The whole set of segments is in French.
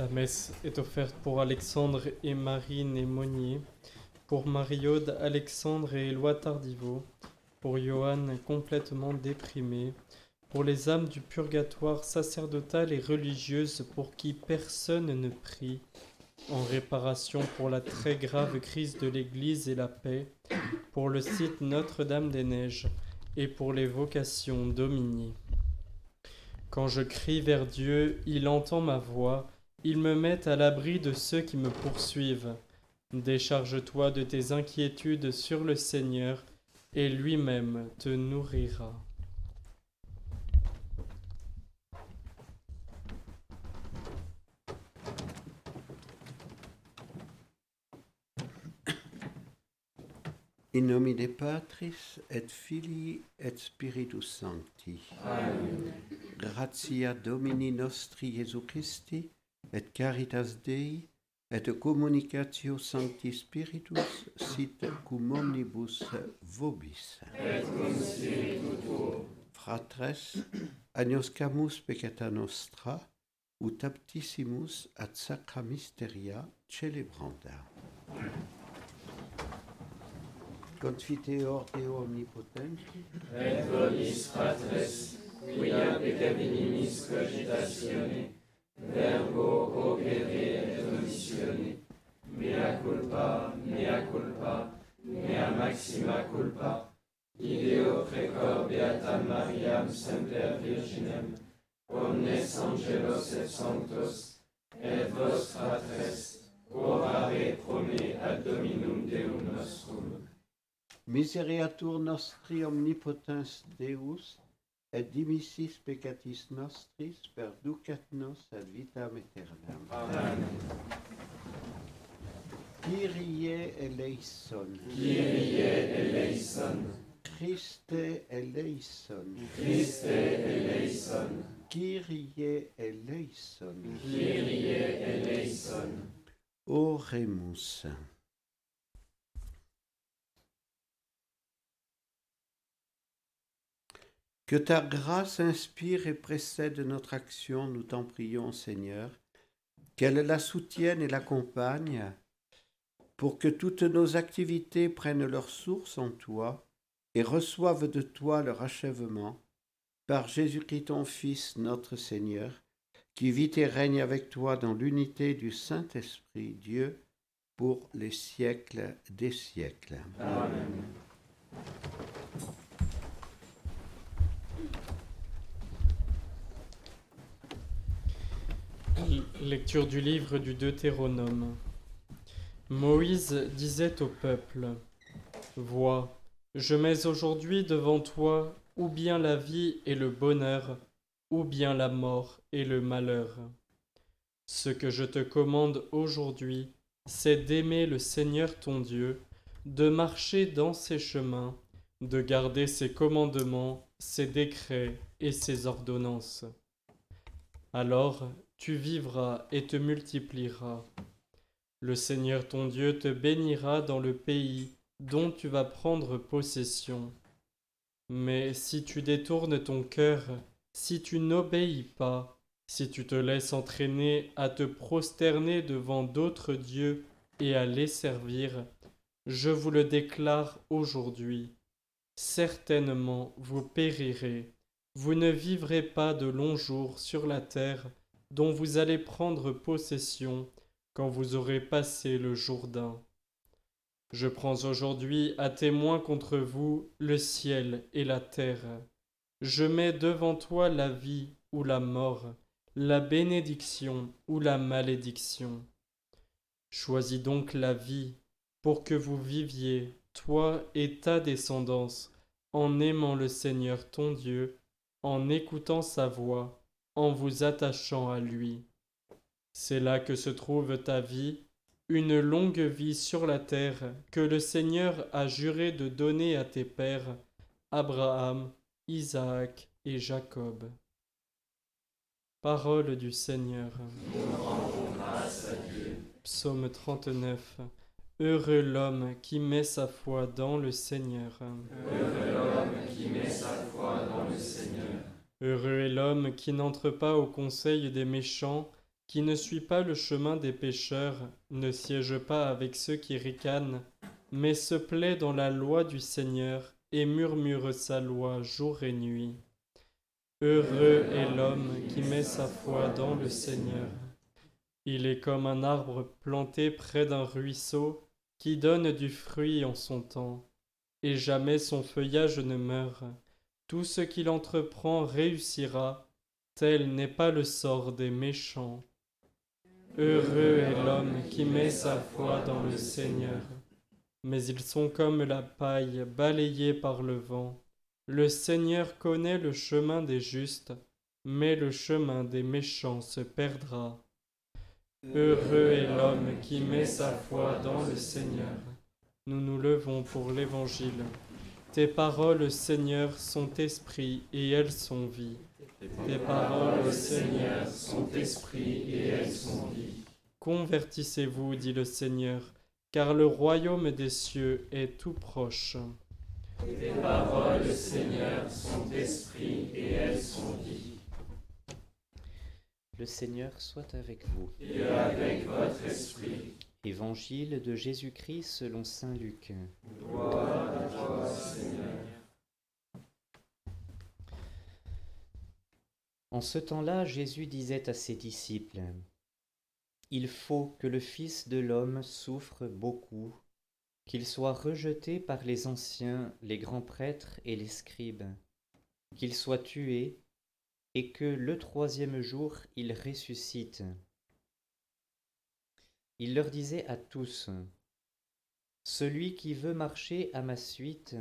La messe est offerte pour Alexandre et Marine et Monnier, pour Marie-Aude, Alexandre et Éloi Tardiveau, pour Johan complètement déprimé, pour les âmes du purgatoire sacerdotales et religieuses pour qui personne ne prie, en réparation pour la très grave crise de l'Église et la paix, pour le site Notre-Dame-des-Neiges et pour les vocations Domini. Quand je crie vers Dieu, il entend ma voix, il me met à l'abri de ceux qui me poursuivent. Décharge-toi de tes inquiétudes sur le Seigneur, et lui-même te nourrira. In nomine Patris et Filii et Spiritus Sancti. Amen. Gratia Domini nostri Jesu Christi et caritas Dei et communicatio Sancti Spiritus sit cum omnibus vobis. Fratres, agnoscamus peccata nostra, ut aptissimus ad sacra mysteria celebranda. Confiteor Deo omnipotens, Et vobis patres, quia peccabilis cogitatione, verbo opere et omissione, mea culpa, mea culpa, mea maxima culpa, ideo precor beatam Mariam semper Virginem, omnes angelos et sanctos, et vos fratres, orare pro me ad Dominum Deum nostrum. Misereatur nostri omnipotens Deus, et dimissis peccatis nostris perducat nos ad vitam aeternam. Amen. Kyrie eleison, Kyrie eleison, Christe eleison, Christe eleison, Kyrie eleison. Kyrie eleison. Oremus. Que ta grâce inspire et précède notre action, nous t'en prions, Seigneur, qu'elle la soutienne et l'accompagne, pour que toutes nos activités prennent leur source en toi et reçoivent de toi leur achèvement, par Jésus-Christ ton Fils, notre Seigneur, qui vit et règne avec toi dans l'unité du Saint-Esprit, Dieu, pour les siècles des siècles. Amen. Lecture du livre du Deutéronome. Moïse disait au peuple, Vois, je mets aujourd'hui devant toi ou bien la vie et le bonheur, ou bien la mort et le malheur. Ce que je te commande aujourd'hui, c'est d'aimer le Seigneur ton Dieu, de marcher dans ses chemins, de garder ses commandements, ses décrets et ses ordonnances. Alors tu vivras et te multiplieras. Le Seigneur ton Dieu te bénira dans le pays dont tu vas prendre possession. Mais si tu détournes ton cœur, si tu n'obéis pas, si tu te laisses entraîner à te prosterner devant d'autres dieux et à les servir, je vous le déclare aujourd'hui. Certainement vous périrez, vous ne vivrez pas de longs jours sur la terre dont vous allez prendre possession quand vous aurez passé le Jourdain. Je prends aujourd'hui à témoin contre vous le ciel et la terre. Je mets devant toi la vie ou la mort, la bénédiction ou la malédiction. Choisis donc la vie pour que vous viviez, toi et ta descendance, en aimant le Seigneur ton Dieu, en écoutant sa voix, en vous attachant à lui. C'est là que se trouve ta vie, une longue vie sur la terre que le Seigneur a juré de donner à tes pères, Abraham, Isaac et Jacob. Parole du Seigneur. Psaume 39. Heureux l'homme qui met sa foi dans le Seigneur. Heureux l'homme qui met sa foi dans le Seigneur. Heureux est l'homme qui n'entre pas au conseil des méchants, qui ne suit pas le chemin des pécheurs, ne siège pas avec ceux qui ricanent, mais se plaît dans la loi du Seigneur et murmure sa loi jour et nuit. Heureux est l'homme qui met sa foi dans le Seigneur. Il est comme un arbre planté près d'un ruisseau qui donne du fruit en son temps, et jamais son feuillage ne meurt. Tout ce qu'il entreprend réussira, tel n'est pas le sort des méchants. Heureux est l'homme qui met sa foi dans le Seigneur. Mais ils sont comme la paille balayée par le vent. Le Seigneur connaît le chemin des justes, mais le chemin des méchants se perdra. Heureux est l'homme qui met sa foi dans le Seigneur. Nous nous levons pour l'Évangile. Tes paroles, Seigneur, sont esprit et elles sont vie. Tes paroles, Seigneur, sont esprit et elles sont vie. Convertissez-vous, dit le Seigneur, car le royaume des cieux est tout proche. Tes paroles, Seigneur, sont esprit et elles sont vie. Le Seigneur soit avec vous. Et avec votre esprit. Évangile de Jésus-Christ selon Saint Luc. En ce temps-là, Jésus disait à ses disciples, Il faut que le Fils de l'homme souffre beaucoup, qu'il soit rejeté par les anciens, les grands prêtres et les scribes, qu'il soit tué, et que le troisième jour il ressuscite. Il leur disait à tous, Celui qui veut marcher à ma suite,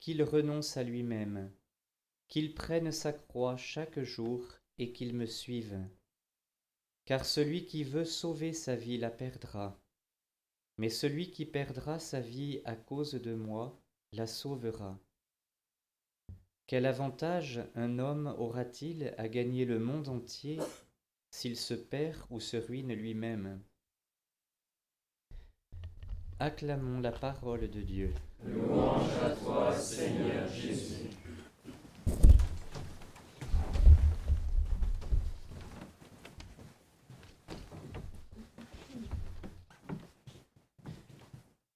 qu'il renonce à lui-même, qu'il prenne sa croix chaque jour et qu'il me suive. Car celui qui veut sauver sa vie la perdra, mais celui qui perdra sa vie à cause de moi la sauvera. Quel avantage un homme aura-t-il à gagner le monde entier s'il se perd ou se ruine lui-même? Acclamons la parole de Dieu. Louange à toi, Seigneur Jésus.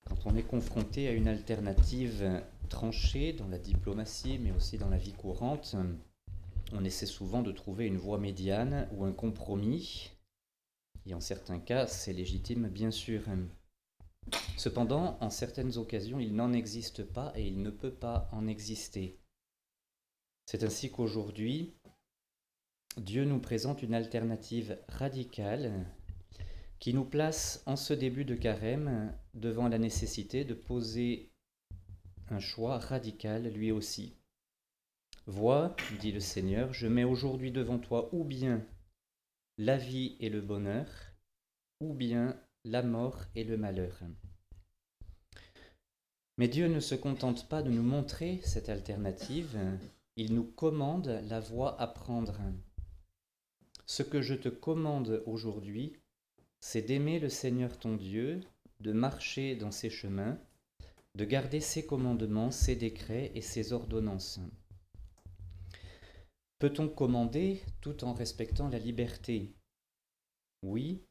Quand on est confronté à une alternative tranchée dans la diplomatie, mais aussi dans la vie courante, on essaie souvent de trouver une voie médiane ou un compromis. Et en certains cas, c'est légitime, bien sûr. Cependant, en certaines occasions, il n'en existe pas et il ne peut pas en exister. C'est ainsi qu'aujourd'hui, Dieu nous présente une alternative radicale qui nous place en ce début de carême devant la nécessité de poser un choix radical lui aussi. Vois, dit le Seigneur, je mets aujourd'hui devant toi ou bien la vie et le bonheur, ou bien la mort et le malheur. Mais Dieu ne se contente pas de nous montrer cette alternative, il nous commande la voie à prendre. Ce que je te commande aujourd'hui, c'est d'aimer le Seigneur ton Dieu, de marcher dans ses chemins, de garder ses commandements, ses décrets et ses ordonnances. Peut-on commander tout en respectant la liberté? Oui,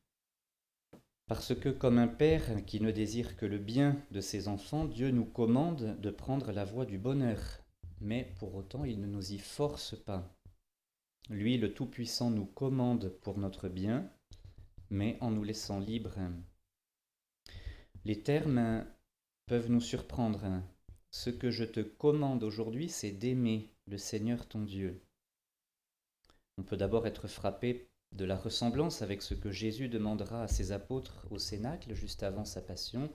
parce que comme un père qui ne désire que le bien de ses enfants, Dieu nous commande de prendre la voie du bonheur, mais pour autant il ne nous y force pas. Lui, le Tout-Puissant, nous commande pour notre bien, mais en nous laissant libres. Les termes peuvent nous surprendre. Ce que je te commande aujourd'hui, c'est d'aimer le Seigneur ton Dieu. On peut d'abord être frappé de la ressemblance avec ce que Jésus demandera à ses apôtres au Cénacle juste avant sa passion.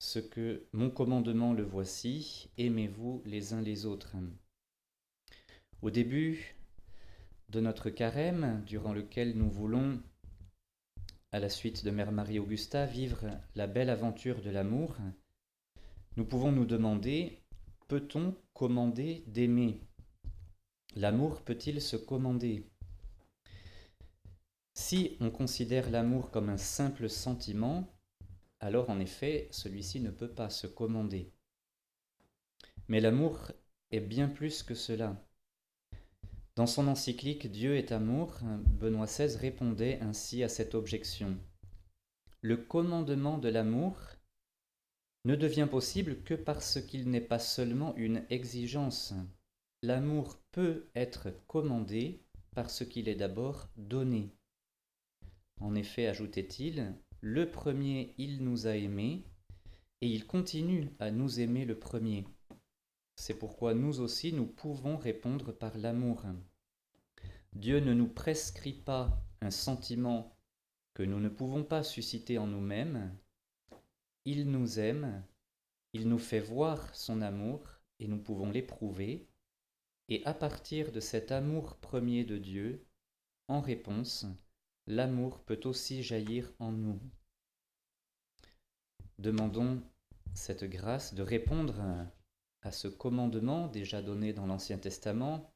Ce que mon commandement le voici, aimez-vous les uns les autres. Au début de notre carême, durant lequel nous voulons, à la suite de Mère Marie-Augusta, vivre la belle aventure de l'amour, nous pouvons nous demander, peut-on commander d'aimer? L'amour peut-il se commander? Si on considère l'amour comme un simple sentiment, alors en effet, celui-ci ne peut pas se commander. Mais l'amour est bien plus que cela. Dans son encyclique Dieu est amour, Benoît XVI répondait ainsi à cette objection. Le commandement de l'amour ne devient possible que parce qu'il n'est pas seulement une exigence. L'amour peut être commandé parce qu'il est d'abord donné. En effet, ajoutait-il, le premier, il nous a aimés, et il continue à nous aimer le premier. C'est pourquoi nous aussi nous pouvons répondre par l'amour. Dieu ne nous prescrit pas un sentiment que nous ne pouvons pas susciter en nous-mêmes. Il nous aime, il nous fait voir son amour et nous pouvons l'éprouver. Et à partir de cet amour premier de Dieu, en réponse, l'amour peut aussi jaillir en nous. Demandons cette grâce de répondre à ce commandement déjà donné dans l'Ancien Testament,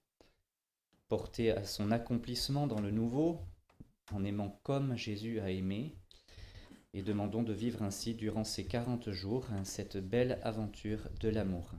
porté à son accomplissement dans le Nouveau, en aimant comme Jésus a aimé, et demandons de vivre ainsi durant ces quarante jours cette belle aventure de l'amour.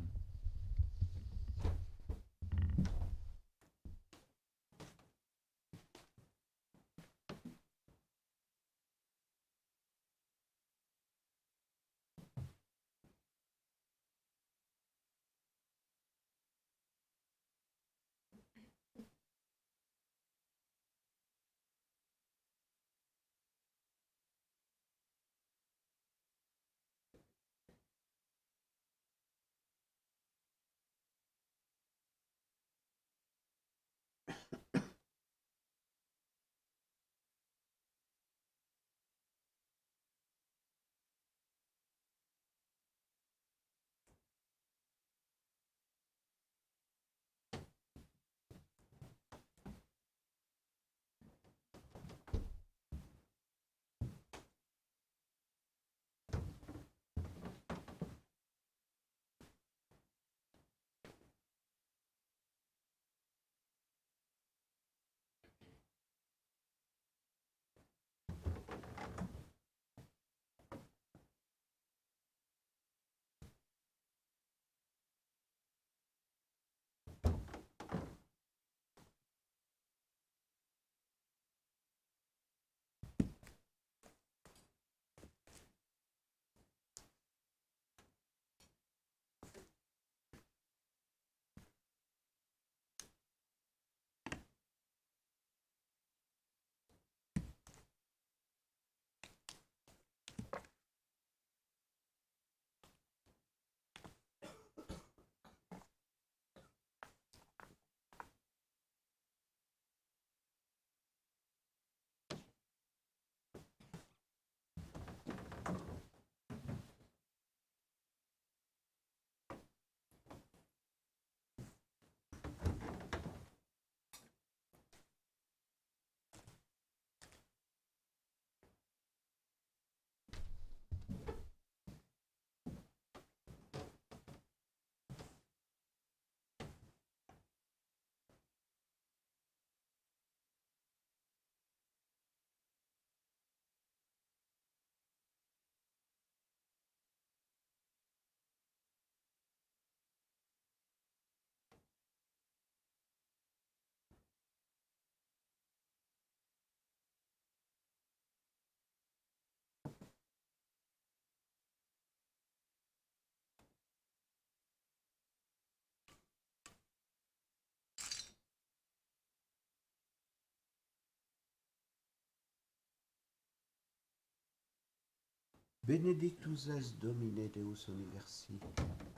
Benedictus es Domine Deus Universi,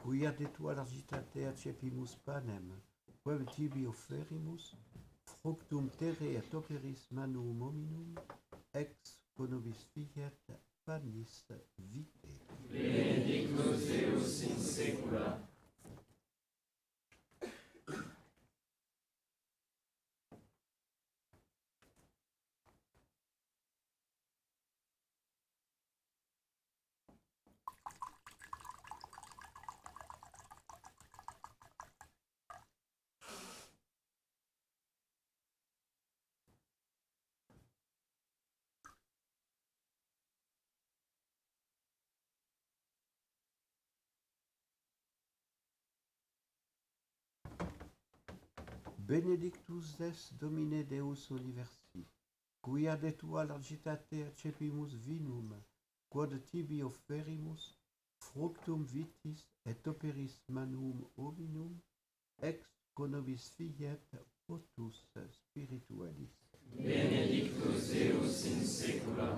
quia de tua largita cepimus panem, quem tibi offerimus, fructum terre et operis manum hominum, ex conobis fiat panis vitae. Benedictus Deus in saecula benedictus es Domine Deus universi, quia de tua largitate cepimus vinum, quod tibi offerimus, fructum vitis et operis manum hominum, ex conobis fiet potus spiritualis. Benedictus Deus in saecula.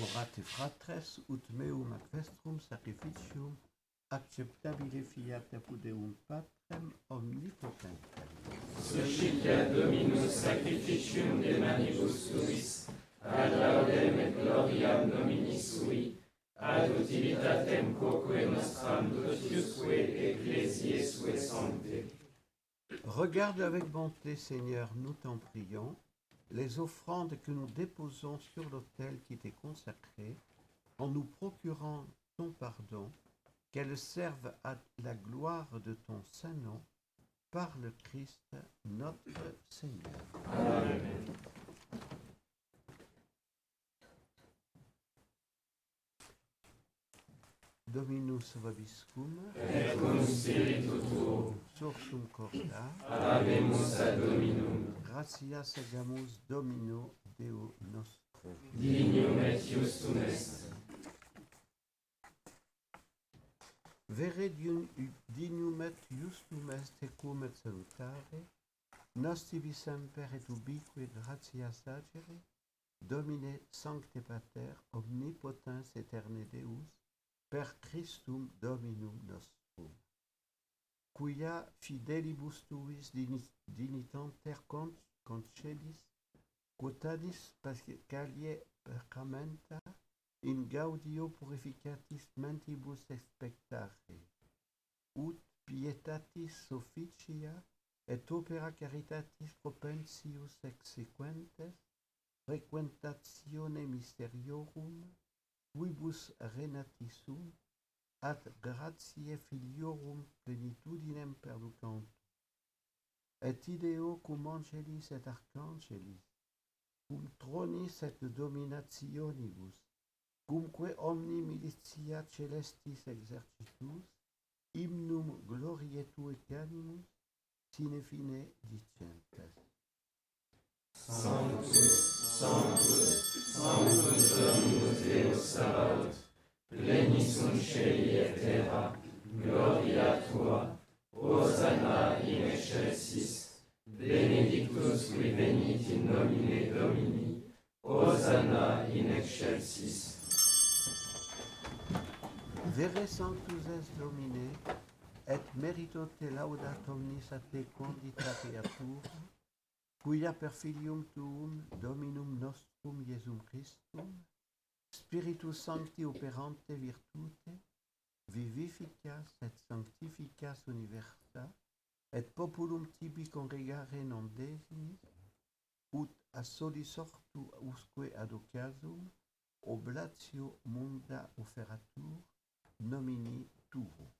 Orate fratres ut meum ac vestrum sacrificium acceptabile fiat apud Deum Patrem omnipotentem. Suscitia Dominus sacrificium de manibus tuis, ad laudem et gloriam Domini sui, ad utilitatem quoque nostram dotiusque ecclesiae sue sancte. Regarde avec bonté, Seigneur, nous t'en prions, les offrandes que nous déposons sur l'autel qui t'est consacré, en nous procurant ton pardon, qu'elles servent à la gloire de ton saint nom, par le Christ notre Seigneur. Amen. Dominus vobiscum, Et cum spiritu tuo, sursum corda, habemus ad Dominum, gratias agamus Domino Deo nostro. dignum et justum est. Vere diun- dignum et justum est tecum et salutare, nos tibi semper et ubique gratias agere, Domine sancte Pater, omnipotens aeterne Deus, per Christum Dominum nostrum, quia fidelibus tuis dinitam tercont concedis, quotadis pascalie percamenta, in gaudio purificatis mentibus expectare, ut pietatis sofficia et opera caritatis propensius exequentes, frequentatione mysteriorum, quibus renatisum ad gratiae filiorum plenitudinem perducant. Et ideo cum angelis et arcangelis, cum tronis et dominationibus, cumque omni militia celestis exercitus, hymnum gloriae tue canimus, sine fine dicentes. Sanctus Sanctus, Sanctus Dominus Deus Sabaoth, plenis celi et terra, gloria Tua, Hosanna in excelsis, benedictus qui venit in nomine Domini, Hosanna in excelsis. Vere sanctus est Domine, et merito te laudat omnis a te condita creatura, quia per filium tuum, Dominum nostrum Iesum Christum, Spiritus Sancti operante virtute, vivificas et sanctificas universa, et populum tibi congregare non desinis, ut a sortu usque ad occasum, oblatio munda offeratur, nomini tuo.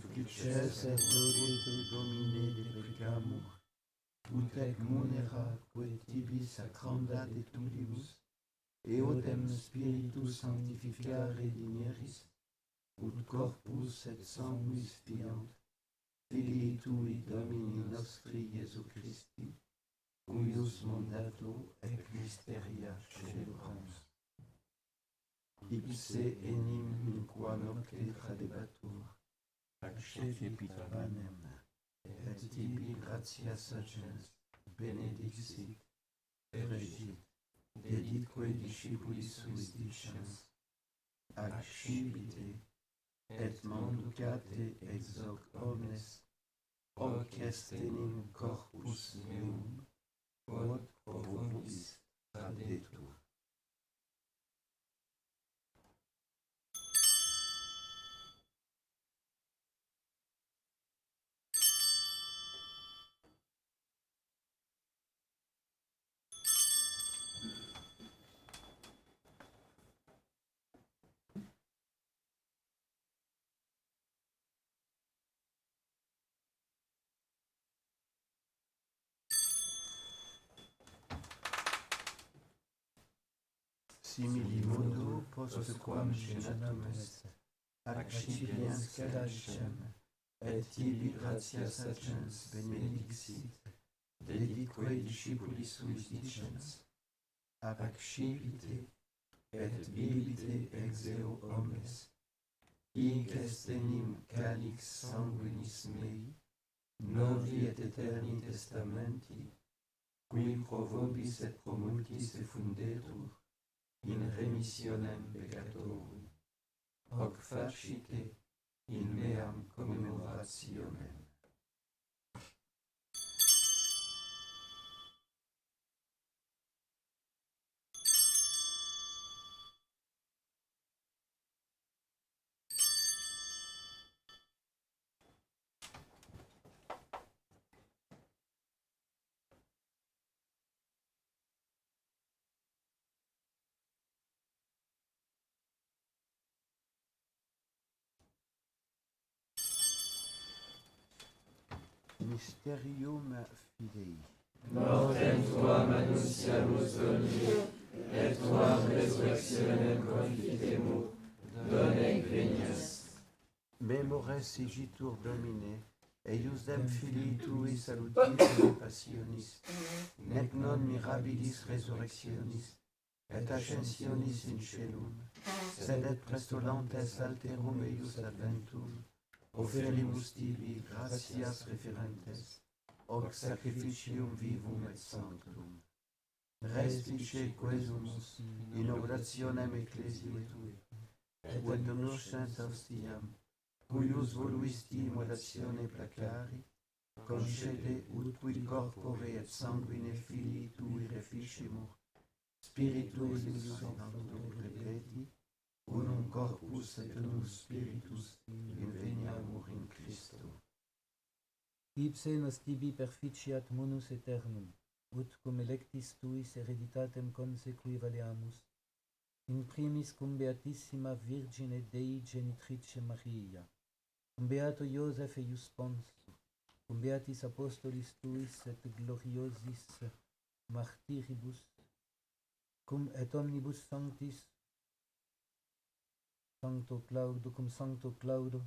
Suffices et nobis Domine de precamur, ut ec munera quae tibi sacranda de tulibus, eodem spiritus sanctificare dineris, ut corpus et sanguis fiant, filii tui Domini nostri Iesu Christi, cuius mandato et mysteria celebrans. Ipse enim in qua nocte tradebatur, accepti panem, et tibi gratia sagens, benedixit, erigit, deditque discipulis suis dicens, ac et manducate ex hoc omnes, hoc est enim corpus meum, quod pro vobis adetur. simili mundo postquam genatum est, ac scipiens cadacem, et tibi gratia agens benedixit, dedique discipulis suis dicens, ac et bibite ex eo omnes, hic est enim calix sanguinis mei, novi et eterni testamenti, qui pro vobis et pro multis effundetur, in remissionem peccatorum, hoc facite in meam commemorationem. Mysterium Fidei. Mortem tuam annunciamus Domine, et tuam resurrectionem confitemur, done venias. Memores igitur Domine, eius dem filii tui salutissime passionis, nec non mirabilis resurrectionis, et ascensionis in celum, sed et alterum eius adventum, Oferimus tibi gratias referentes, hoc sacrificium vivum et sanctum. Restice quesumus in orationem ecclesiae tui, et ad nostant austiam, cuius voluisti in oratione placari, concede ut qui corpore et sanguine filii tui reficimur, spiritus in sanctum regreti, unum corpus et unum spiritus conveniamur in Christo. Ipse nos tibi perficiat munus aeternum, ut cum electis tuis hereditatem consequi valeamus, in primis cum beatissima Virgine Dei genitrice Maria, cum beato Iosef eius Ponsu, cum beatis apostolis tuis et gloriosis martiribus, cum et omnibus sanctis Sancto Claudo, cum Sancto Claudo,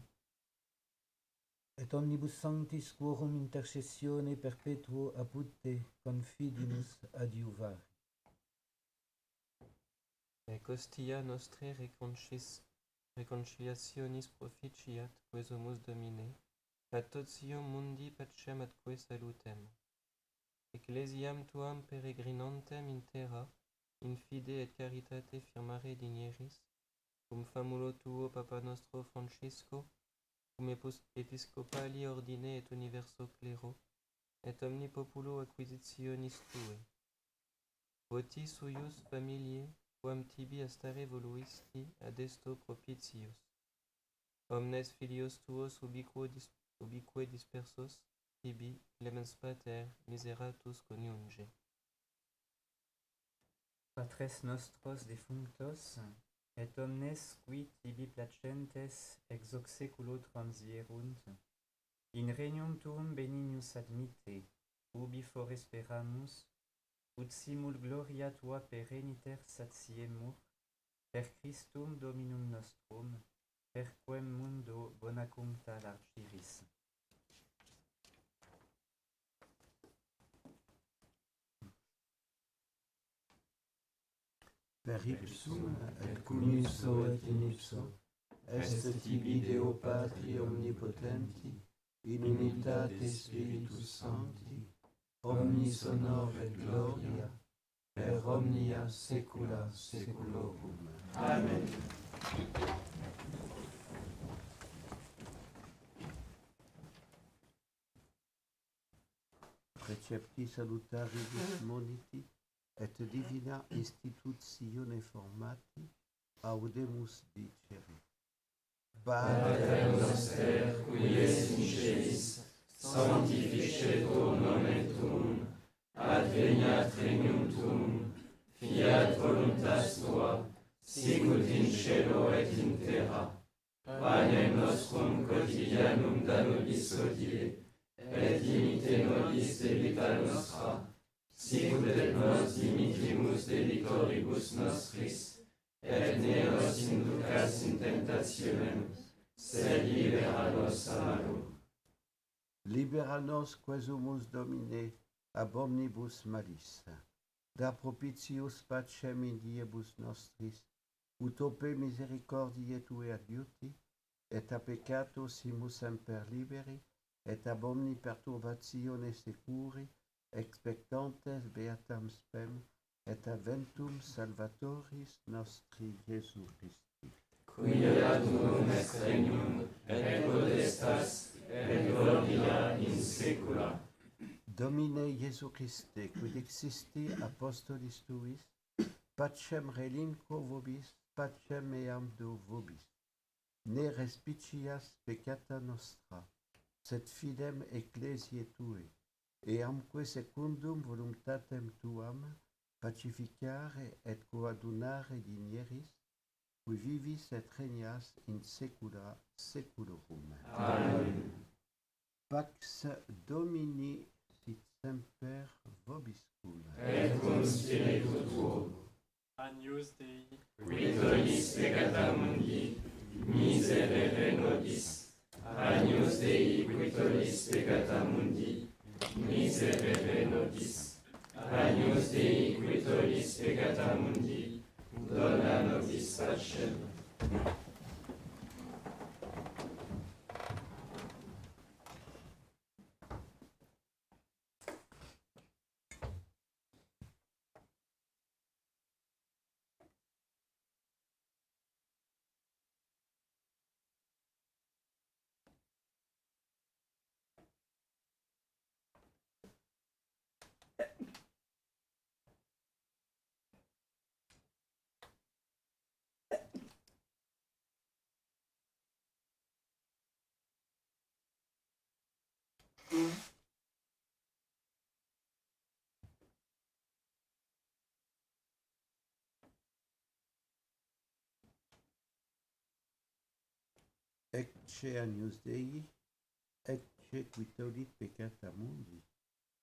et omnibus sanctis quorum intercessione perpetuo apud te confidimus adiuvari. Ec ostia nostre reconcis, reconciliationis proficiat quesumus Domine, et totium mundi pacem atque salutem. Ecclesiam tuam peregrinantem in terra, in fide et caritate firmare digneris, cum famulo tuo Papa nostro Francisco, cum episcopali ordine et universo clero, et omni populo acquisitionis tue. Voti suius familie, quam tibi astare voluisti ad esto propitius. Omnes filios tuos ubiquo dis, ubique dispersos, tibi, clemens pater, miseratus coniunge. Patres nostros defunctos, et omnes qui tibi placentes ex obseculo transierunt, in regnum tuum benignus admite, ubi for esperamus, ut simul gloria tua pereniter satiemur, per Christum Dominum nostrum, per quem mundo bonacum tal argiris. Per ipsum et cum ipso et in ipso, est tibi Deo Patri omnipotenti, in unitate Spiritus Sancti, omnis honor et gloria, per omnia saecula saeculorum. Amen. Precepti salutaribus moniti, et divina institutione formati, audemus dicere. Pater noster, qui es in celis, sanctificetur nomen tuum, adveniat regnum tuum, fiat voluntas tua, sicut in cielo et in terra. Panem nostrum quotidianum da nobis et dimite nobis debita nostra, sicut et nos dimitrimus delitoribus nostris, et ne nos inducas in tentationem, sed libera nos a malo. Libera nos quesumus Domine, ab omnibus malis, da propitius pacem in diebus nostris, ut ope misericordiae tue adiuti, et a peccato simus semper liberi, et ab omni perturbatione securi, expectantes beatam spem, et aventum salvatoris nostri Jesu Christi. Quia ad est regnum, et potestas, et gloria in saecula. Domine Jesu Christe, quid existi apostolis tuis, pacem relinquo vobis, pacem eam do vobis. Ne respicias peccata nostra, sed fidem ecclesiae tue, eamque secundum voluntatem tuam pacificare et coadunare dinieris, qui vivis et regnas in saecula saeculorum. Amen. Pax Domini sit semper vobiscum. Et cum spiritu tuo, Agnus Dei, qui tollis peccata mundi, miserere nobis. Agnus Dei, qui tollis peccata mundi, miserere nobis. Agnus Dei, qui tollis peccata mundi, dona nobis Ecce agnus Dei, ecce qui tollit peccata mundi,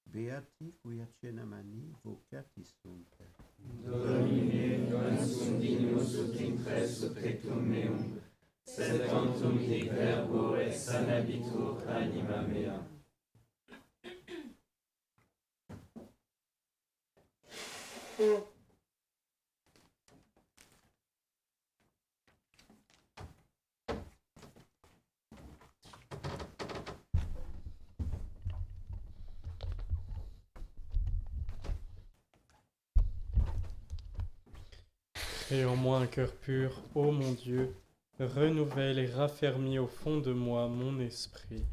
beati qui a cena mani vocati sunt. Domine, non sum dignus ut impresso tectum meum, sed tantum hic verbo et sanabitur anima mea. Crée en moi un cœur pur, ô mon Dieu, renouvelle et raffermis au fond de moi mon esprit.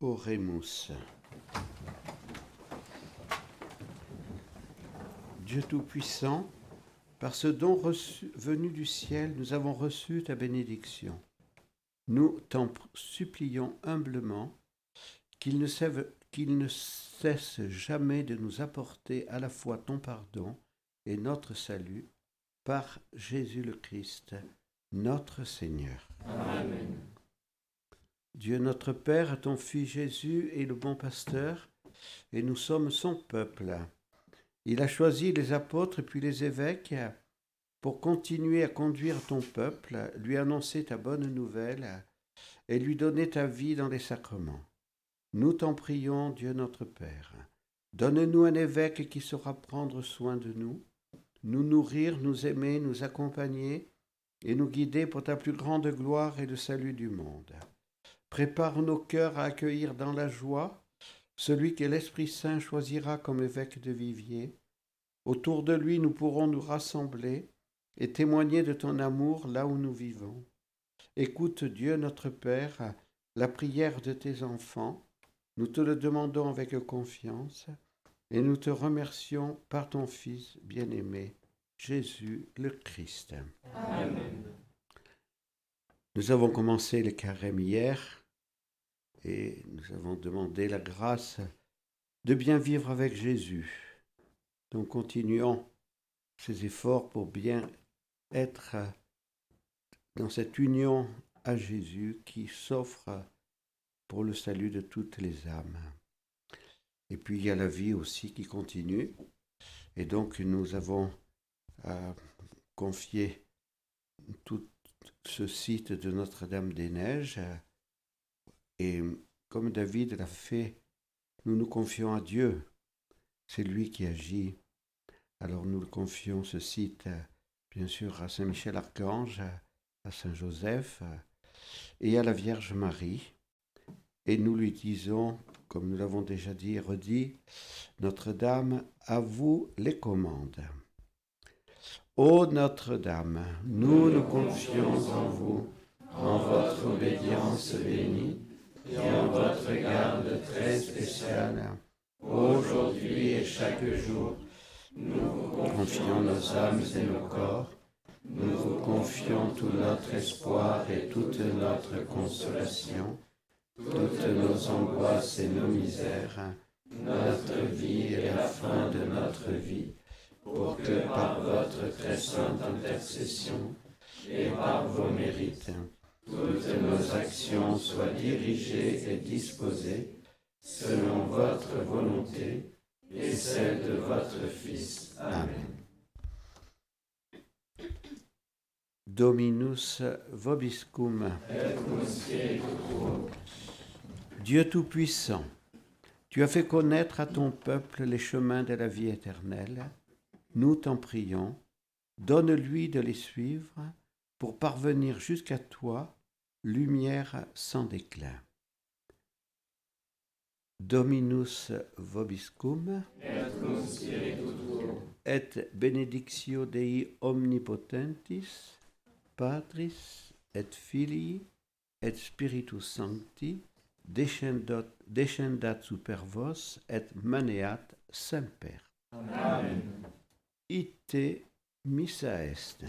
Oremus. Dieu Tout-Puissant, par ce don venu du ciel, nous avons reçu ta bénédiction. Nous t'en supplions humblement qu'il ne, qu'il ne cesse jamais de nous apporter à la fois ton pardon et notre salut par Jésus le Christ, notre Seigneur. Amen. Dieu notre Père, ton Fils Jésus est le bon pasteur, et nous sommes son peuple. Il a choisi les apôtres puis les évêques pour continuer à conduire ton peuple, lui annoncer ta bonne nouvelle et lui donner ta vie dans les sacrements. Nous t'en prions, Dieu notre Père. Donne-nous un évêque qui saura prendre soin de nous, nous nourrir, nous aimer, nous accompagner et nous guider pour ta plus grande gloire et le salut du monde. Prépare nos cœurs à accueillir dans la joie celui que l'Esprit Saint choisira comme évêque de Vivier. Autour de lui, nous pourrons nous rassembler et témoigner de ton amour là où nous vivons. Écoute Dieu notre Père, la prière de tes enfants. Nous te le demandons avec confiance et nous te remercions par ton Fils bien-aimé, Jésus le Christ. Amen. Nous avons commencé le carême hier et nous avons demandé la grâce de bien vivre avec Jésus. Donc continuons ces efforts pour bien être dans cette union à Jésus qui s'offre pour le salut de toutes les âmes. Et puis il y a la vie aussi qui continue. Et donc nous avons euh, confié tout ce site de Notre-Dame des Neiges et comme David l'a fait, nous nous confions à Dieu. C'est lui qui agit. Alors nous le confions, ce site, bien sûr, à Saint-Michel-Archange, à Saint-Joseph et à la Vierge Marie. Et nous lui disons, comme nous l'avons déjà dit et redit, Notre-Dame, à vous les commandes. Ô Notre-Dame, nous nous confions en vous, en votre obédience bénie et en votre garde très spéciale, aujourd'hui et chaque jour, nous vous confions nos âmes et nos corps, nous vous confions tout notre espoir et toute notre consolation, toutes nos angoisses et nos misères, notre vie et la fin de notre vie, pour que par votre très sainte intercession et par vos mérites, toutes nos actions soient dirigées et disposées selon votre volonté et celle de votre Fils. Amen. Dominus vobiscum. Dieu Tout-Puissant, tu as fait connaître à ton peuple les chemins de la vie éternelle. Nous t'en prions, donne-lui de les suivre pour parvenir jusqu'à toi lumière sans déclin. Dominus vobiscum, et benedictio Dei omnipotentis, Patris et Filii et Spiritus Sancti, descendat, descendat super vos et maneat semper. Amen. Ite missa est.